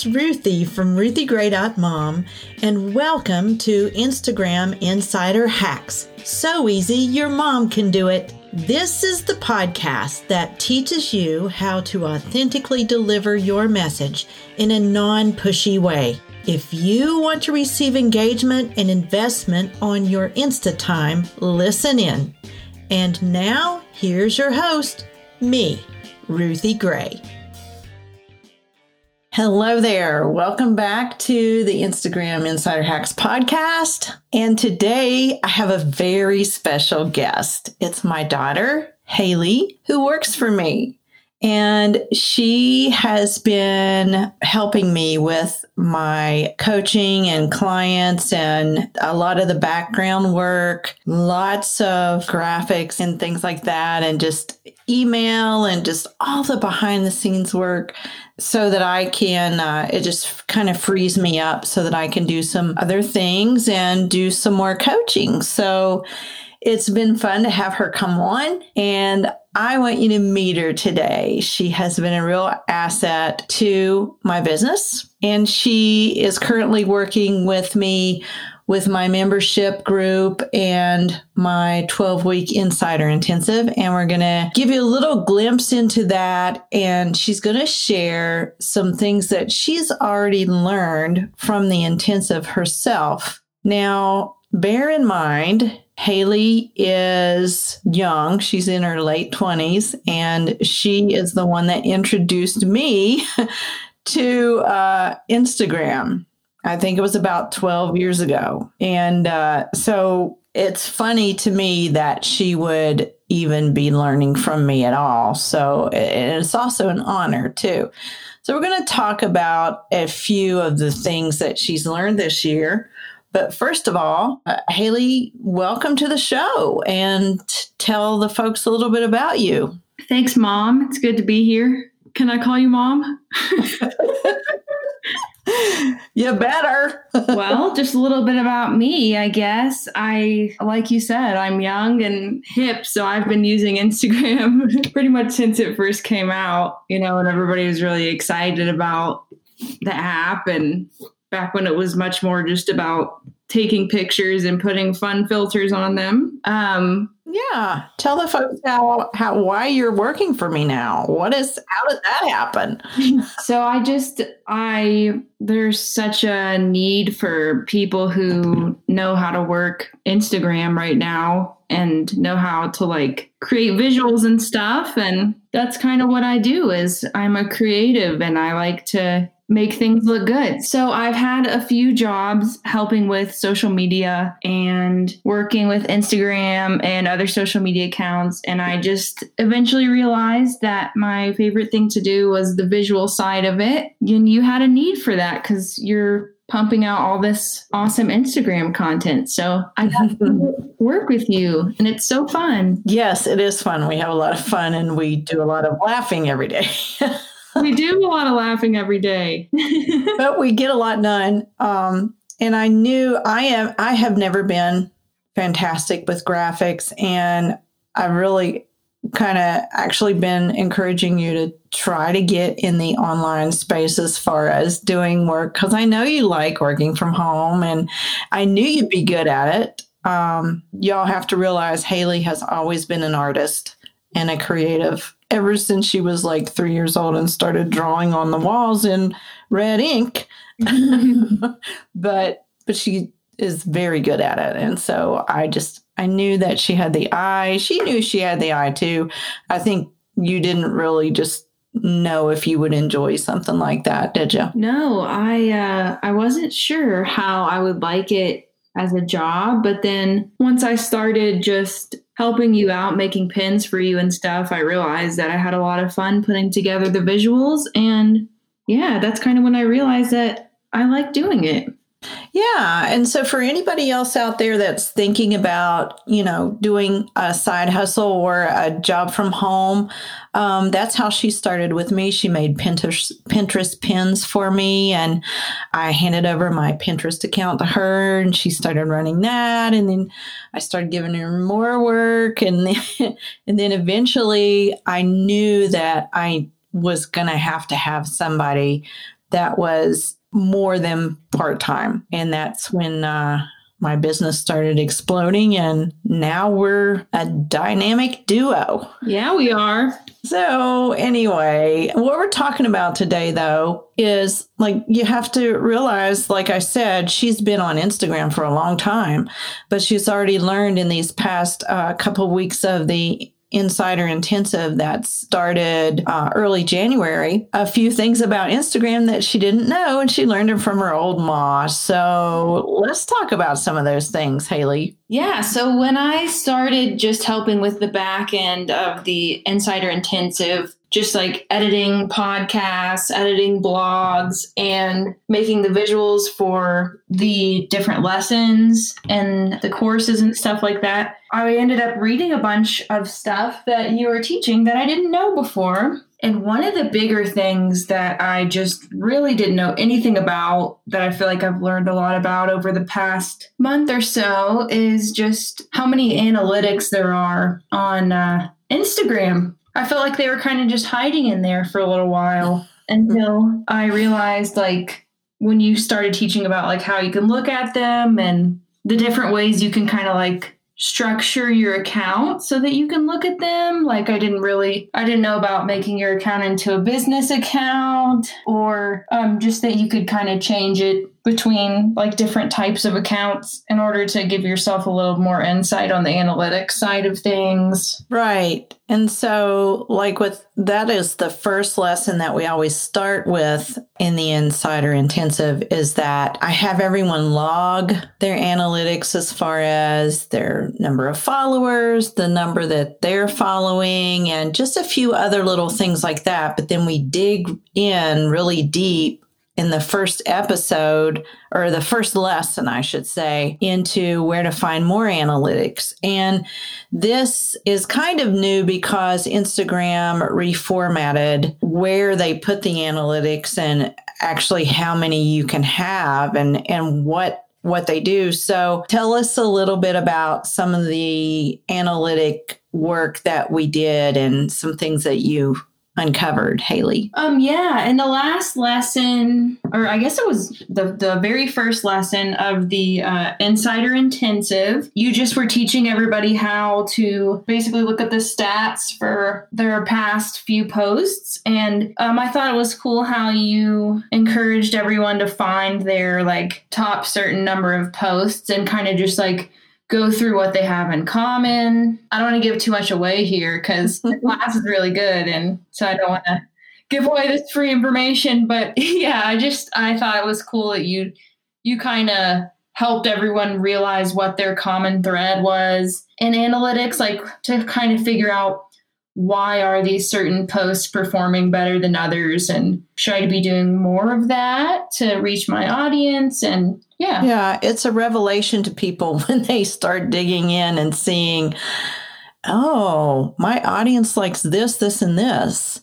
it's Ruthie from RuthieGray.mom, and welcome to Instagram Insider Hacks. So easy, your mom can do it. This is the podcast that teaches you how to authentically deliver your message in a non pushy way. If you want to receive engagement and investment on your Insta time, listen in. And now, here's your host, me, Ruthie Gray. Hello there. Welcome back to the Instagram Insider Hacks podcast. And today I have a very special guest. It's my daughter, Haley, who works for me. And she has been helping me with my coaching and clients and a lot of the background work, lots of graphics and things like that, and just email and just all the behind the scenes work so that I can, uh, it just kind of frees me up so that I can do some other things and do some more coaching. So, it's been fun to have her come on, and I want you to meet her today. She has been a real asset to my business, and she is currently working with me with my membership group and my 12 week insider intensive. And we're going to give you a little glimpse into that. And she's going to share some things that she's already learned from the intensive herself. Now, bear in mind, Haley is young. She's in her late 20s, and she is the one that introduced me to uh, Instagram. I think it was about 12 years ago. And uh, so it's funny to me that she would even be learning from me at all. So it's also an honor, too. So we're going to talk about a few of the things that she's learned this year. But first of all, uh, Haley, welcome to the show and tell the folks a little bit about you. Thanks, Mom. It's good to be here. Can I call you Mom? you better. well, just a little bit about me, I guess. I, like you said, I'm young and hip, so I've been using Instagram pretty much since it first came out, you know, and everybody was really excited about the app and back when it was much more just about taking pictures and putting fun filters on them. Um, yeah, tell the folks how how why you're working for me now. What is how did that happen? so I just I there's such a need for people who know how to work Instagram right now and know how to like create visuals and stuff and that's kind of what I do is I'm a creative and I like to make things look good. So I've had a few jobs helping with social media and working with Instagram and other social media accounts. And I just eventually realized that my favorite thing to do was the visual side of it. And you had a need for that because you're pumping out all this awesome Instagram content. So I got to work with you and it's so fun. Yes, it is fun. We have a lot of fun and we do a lot of laughing every day. we do a lot of laughing every day, but we get a lot done. Um, and I knew I am. I have never been fantastic with graphics, and I've really kind of actually been encouraging you to try to get in the online space as far as doing work because I know you like working from home, and I knew you'd be good at it. Um, y'all have to realize Haley has always been an artist and a creative ever since she was like three years old and started drawing on the walls in red ink. but but she is very good at it. And so I just I knew that she had the eye. She knew she had the eye too. I think you didn't really just know if you would enjoy something like that, did you? No, I uh I wasn't sure how I would like it as a job, but then once I started just helping you out, making pins for you and stuff, I realized that I had a lot of fun putting together the visuals. And yeah, that's kind of when I realized that I like doing it. Yeah. And so for anybody else out there that's thinking about, you know, doing a side hustle or a job from home, um, that's how she started with me. She made Pinterest, Pinterest pins for me and I handed over my Pinterest account to her and she started running that. And then I started giving her more work. And then, and then eventually I knew that I was going to have to have somebody that was more than part time. And that's when uh, my business started exploding. And now we're a dynamic duo. Yeah, we are. So, anyway, what we're talking about today, though, is like you have to realize, like I said, she's been on Instagram for a long time, but she's already learned in these past uh, couple weeks of the Insider Intensive that started uh, early January a few things about Instagram that she didn't know, and she learned them from her old ma. So let's talk about some of those things, Haley. Yeah. So when I started just helping with the back end of the Insider Intensive, just like editing podcasts, editing blogs, and making the visuals for the different lessons and the courses and stuff like that. I ended up reading a bunch of stuff that you were teaching that I didn't know before. And one of the bigger things that I just really didn't know anything about that I feel like I've learned a lot about over the past month or so is just how many analytics there are on uh, Instagram. I felt like they were kind of just hiding in there for a little while until I realized like when you started teaching about like how you can look at them and the different ways you can kind of like structure your account so that you can look at them. Like I didn't really, I didn't know about making your account into a business account or um, just that you could kind of change it between like different types of accounts in order to give yourself a little more insight on the analytics side of things. Right. And so, like, with that is the first lesson that we always start with in the Insider Intensive is that I have everyone log their analytics as far as their number of followers, the number that they're following, and just a few other little things like that. But then we dig in really deep in the first episode or the first lesson, I should say, into where to find more analytics. And this is kind of new because Instagram reformatted where they put the analytics and actually how many you can have and, and what what they do. So tell us a little bit about some of the analytic work that we did and some things that you uncovered, Haley? Um, yeah, in the last lesson, or I guess it was the the very first lesson of the uh, Insider Intensive, you just were teaching everybody how to basically look at the stats for their past few posts, and um, I thought it was cool how you encouraged everyone to find their like top certain number of posts and kind of just like go through what they have in common. I don't want to give too much away here because the class is really good, and so I don't want to give away this free information. But yeah, I just I thought it was cool that you you kind of helped everyone realize what their common thread was in analytics, like to kind of figure out why are these certain posts performing better than others and should I be doing more of that to reach my audience and yeah. Yeah. It's a revelation to people when they start digging in and seeing, oh, my audience likes this, this, and this.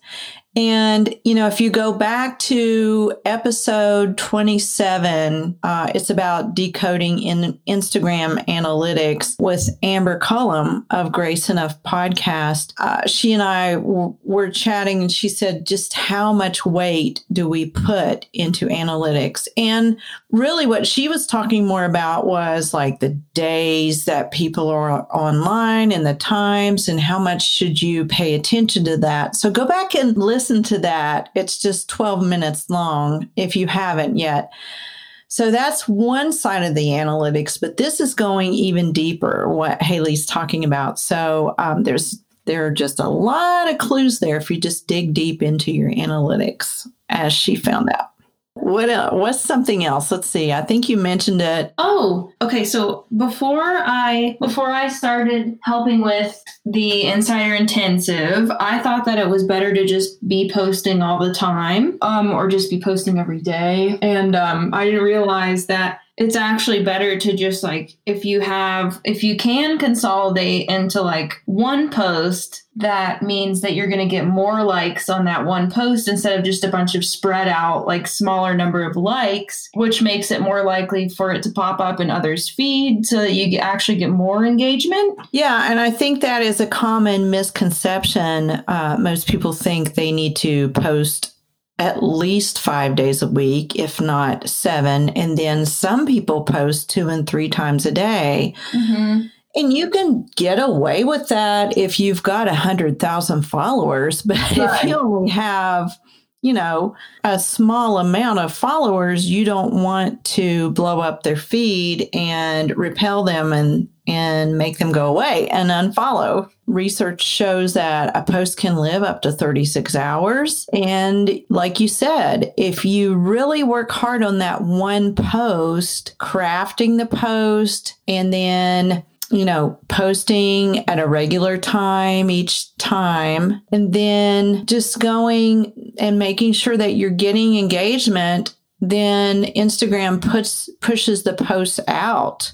And, you know, if you go back to episode 27, uh, it's about decoding in Instagram analytics with Amber Cullum of Grace Enough podcast. Uh, she and I w- were chatting and she said, just how much weight do we put into analytics? And really what she was talking more about was like the days that people are online and the times and how much should you pay attention to that. So go back and listen listen to that. It's just 12 minutes long if you haven't yet. So that's one side of the analytics, but this is going even deeper, what Haley's talking about. So um, there's there are just a lot of clues there if you just dig deep into your analytics, as she found out. What else? What's something else? Let's see. I think you mentioned it. Oh, okay. So before I before I started helping with the Insider Intensive, I thought that it was better to just be posting all the time, um, or just be posting every day. And um, I didn't realize that it's actually better to just like if you have if you can consolidate into like one post that means that you're going to get more likes on that one post instead of just a bunch of spread out like smaller number of likes which makes it more likely for it to pop up in others feed so that you actually get more engagement. Yeah and i think that is a common misconception uh, most people think they need to post at least five days a week, if not seven. And then some people post two and three times a day. Mm-hmm. And you can get away with that if you've got a hundred thousand followers. But Right. if you only have, you know, a small amount of followers, you don't want to blow up their feed and repel them and and make them go away and unfollow. Research shows that a post can live up to 36 hours. And like you said, if you really work hard on that one post, crafting the post, and then you know, posting at a regular time each time, and then just going and making sure that you're getting engagement, then Instagram puts pushes the posts out.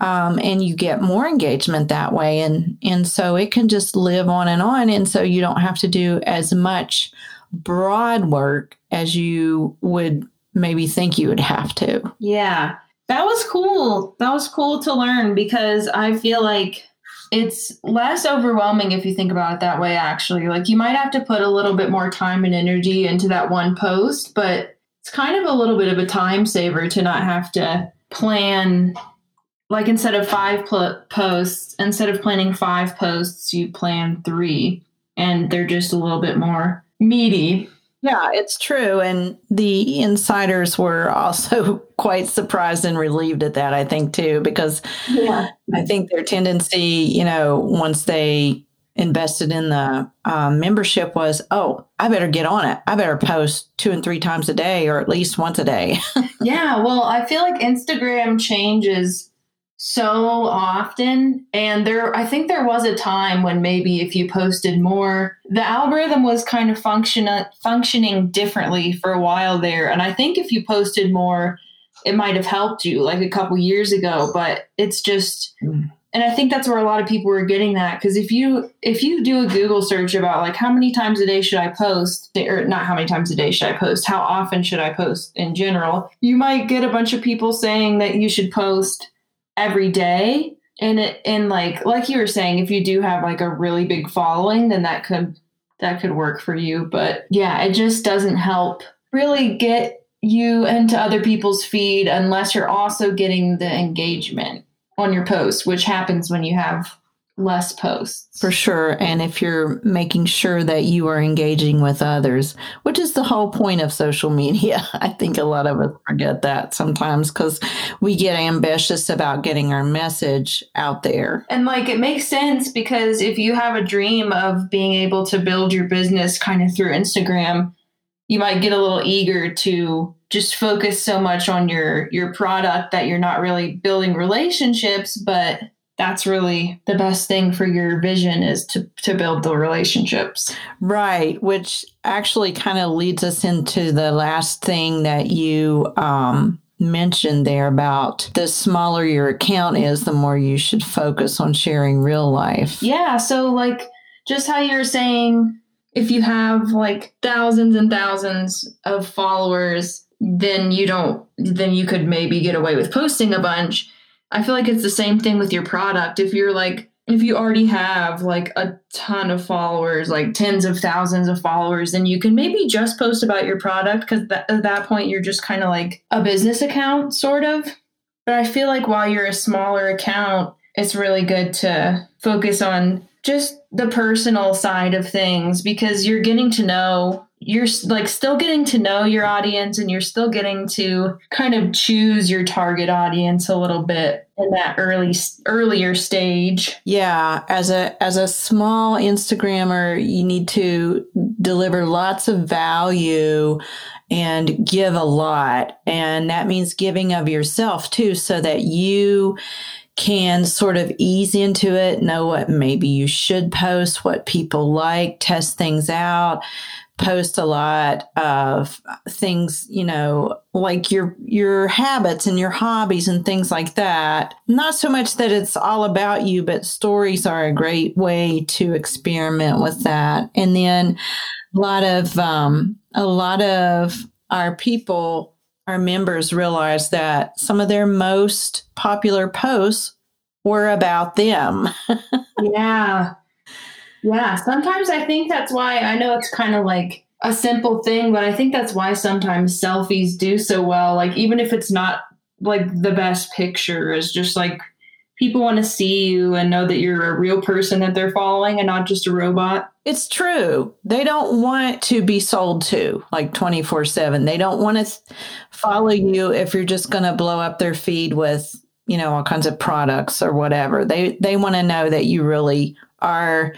Um, and you get more engagement that way and and so it can just live on and on and so you don't have to do as much broad work as you would maybe think you would have to Yeah. That was cool. That was cool to learn because I feel like it's less overwhelming if you think about it that way, actually. Like, you might have to put a little bit more time and energy into that one post, but it's kind of a little bit of a time saver to not have to plan. Like, instead of five pl- posts, instead of planning five posts, you plan three, and they're just a little bit more meaty. Yeah, it's true. And the insiders were also quite surprised and relieved at that, I think, too, because Yeah. I think their tendency, you know, once they invested in the um, membership was, oh, I better get on it. I better post two and three times a day or at least once a day. Yeah, well, I feel like Instagram changes so often and there I think there was a time when maybe if you posted more the algorithm was kind of function functioning differently for a while there and I think if you posted more it might have helped you like a couple years ago but it's just Mm. and I think that's where a lot of people were getting that because if you if you do a Google search about like how many times a day should I post or not how many times a day should I post how often should I post in general you might get a bunch of people saying that you should post every day. And it and like like you were saying if you do have like a really big following then that could that could work for you. But yeah it just doesn't help really get you into other people's feed unless you're also getting the engagement on your post which happens when you have less posts For sure. And if you're making sure that you are engaging with others, which is the whole point of social media, I think a lot of us forget that sometimes because we get ambitious about getting our message out there. And like it makes sense because if you have a dream of being able to build your business kind of through Instagram, you might get a little eager to just focus so much on your your product that you're not really building relationships, but that's really the best thing for your vision is to to build the relationships. Right. Which actually kind of leads us into the last thing that you um, mentioned there about the smaller your account is, the more you should focus on sharing real life. Yeah, so like just how you're saying if you have like thousands and thousands of followers, then you don't then you could maybe get away with posting a bunch. I feel like it's the same thing with your product. If you're like if you already have like a ton of followers, like tens of thousands of followers, then you can maybe just post about your product because th- at that point you're just kind of like a business account, sort of. But I feel like while you're a smaller account, it's really good to focus on just the personal side of things because you're getting to know you're like still getting to know your audience and you're still getting to kind of choose your target audience a little bit in that early earlier stage. Yeah, as a as a small Instagrammer, you need to deliver lots of value and give a lot, and that means giving of yourself too so that you can sort of ease into it, know what maybe you should post, what people like, test things out, post a lot of things, you know, like your your habits and your hobbies and things like that. Not so much that it's all about you, but stories are a great way to experiment with that. And then a lot of um, a lot of our people our members realize that some of their most popular posts were about them. yeah. Yeah. Sometimes I think that's why I know it's kind of like a simple thing, but I think that's why sometimes selfies do so well. Like even if it's not like the best picture, is just like people want to see you and know that you're a real person that they're following and not just a robot. It's true. They don't want to be sold to like 24 7. They don't want to follow you if you're just going to blow up their feed with, you know, all kinds of products or whatever. They they want to know that you really are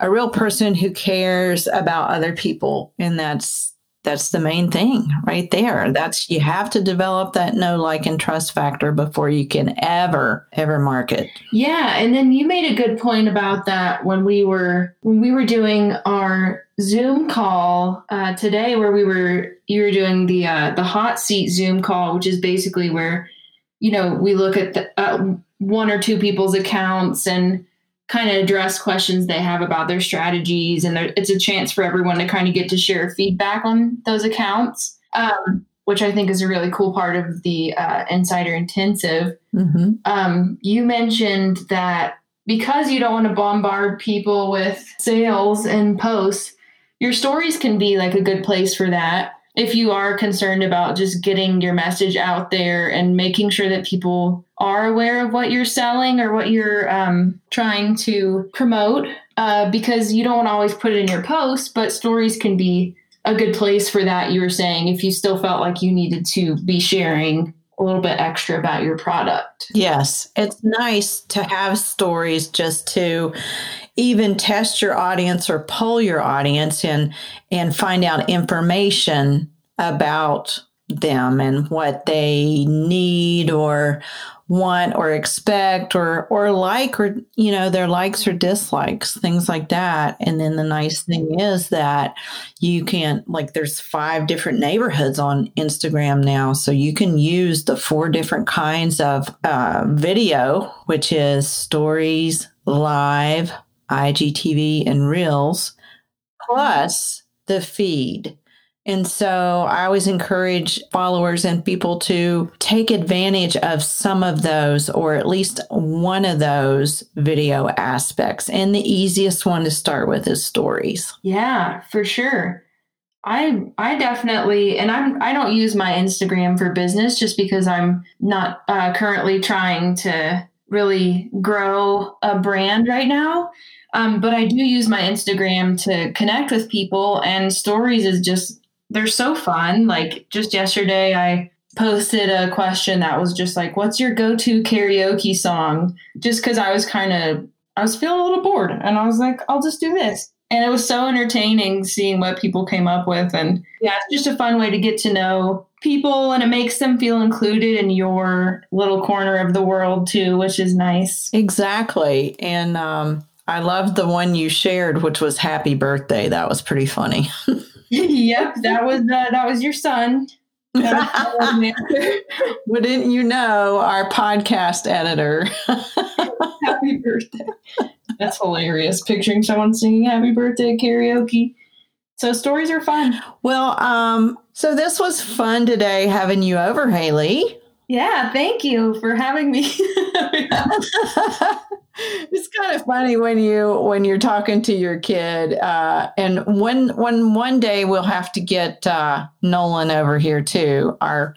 a real person who cares about other people and that's that's the main thing right there. That's you have to develop that know like and trust factor before you can ever ever market. Yeah and then you made a good point about that when we were when we were doing our zoom call uh, today where we were you were doing the uh, the hot seat zoom call which is basically where you know we look at the, uh, one or two people's accounts and kind of address questions they have about their strategies and it's a chance for everyone to kind of get to share feedback on those accounts um, which i think is a really cool part of the uh, insider intensive mm-hmm. um, you mentioned that because you don't want to bombard people with sales and posts your stories can be like a good place for that if you are concerned about just getting your message out there and making sure that people are aware of what you're selling or what you're um, trying to promote, uh, because you don't always put it in your post, but stories can be a good place for that. You were saying if you still felt like you needed to be sharing a little bit extra about your product. Yes, it's nice to have stories just to even test your audience or poll your audience and and find out information about them and what they need or want or expect or or like or you know their likes or dislikes things like that. And then the nice thing is that you can like there's five different neighborhoods on instagram now. So you can use the four different kinds of uh, video which is stories live igtv and reels plus the feed and so I always encourage followers and people to take advantage of some of those or at least one of those video aspects. And the easiest one to start with is stories. Yeah, for sure. I I definitely and I'm I don't use my Instagram for business just because I'm not uh, currently trying to really grow a brand right now. Um, but I do use my Instagram to connect with people, and stories is just they're so fun. Like just yesterday, I posted a question that was just like, "What's your go-to karaoke song?" Just because I was kind of I was feeling a little bored, and I was like, "I'll just do this." And it was so entertaining seeing what people came up with, and yeah, it's just a fun way to get to know people, and it makes them feel included in your little corner of the world too, which is nice. Exactly, and um, I loved the one you shared, which was "Happy Birthday." That was pretty funny. yep, that was uh, that was your son. Wouldn't you know, our podcast editor. happy birthday. That's hilarious. Picturing someone singing happy birthday karaoke. So stories are fun. Well, um, so this was fun today having you over, Haley. Yeah, thank you for having me. it's kind of funny when you when you're talking to your kid uh, and when when one day we'll have to get uh, nolan over here too our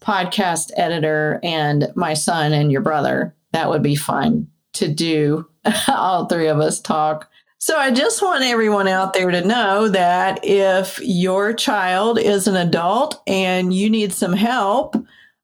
podcast editor and my son and your brother. That would be fun to do all three of us talk. So I just want everyone out there to know that if your child is an adult and you need some help,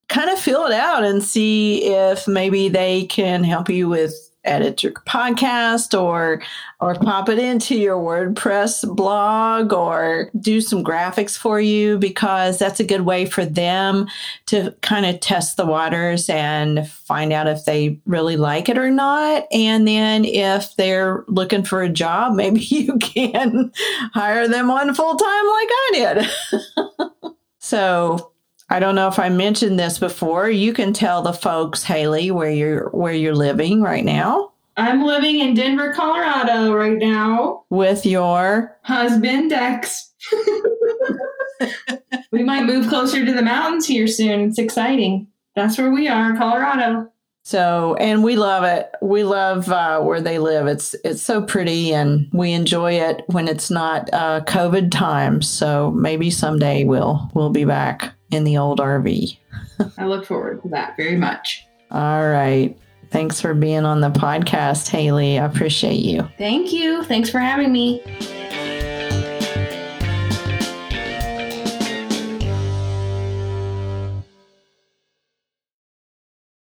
kind of fill it out and see if maybe they can help you with edit your podcast or or pop it into your WordPress blog or do some graphics for you because that's a good way for them to kind of test the waters and find out if they really like it or not. And then if they're looking for a job, maybe you can hire them on full time like I did. so I don't know if I mentioned this before. You can tell the folks, Haley, where you're where you're living right now. I'm living in Denver, Colorado right now. With your husband, Dex. we might move closer to the mountains here soon. It's exciting. That's where we are, Colorado. So, and we love it. We love uh, where they live. It's it's so pretty, and we enjoy it when it's not uh, COVID times. So maybe someday we'll we'll be back in the old RV. I look forward to that very much. All right. Thanks for being on the podcast, Haley. I appreciate you. Thank you. Thanks for having me.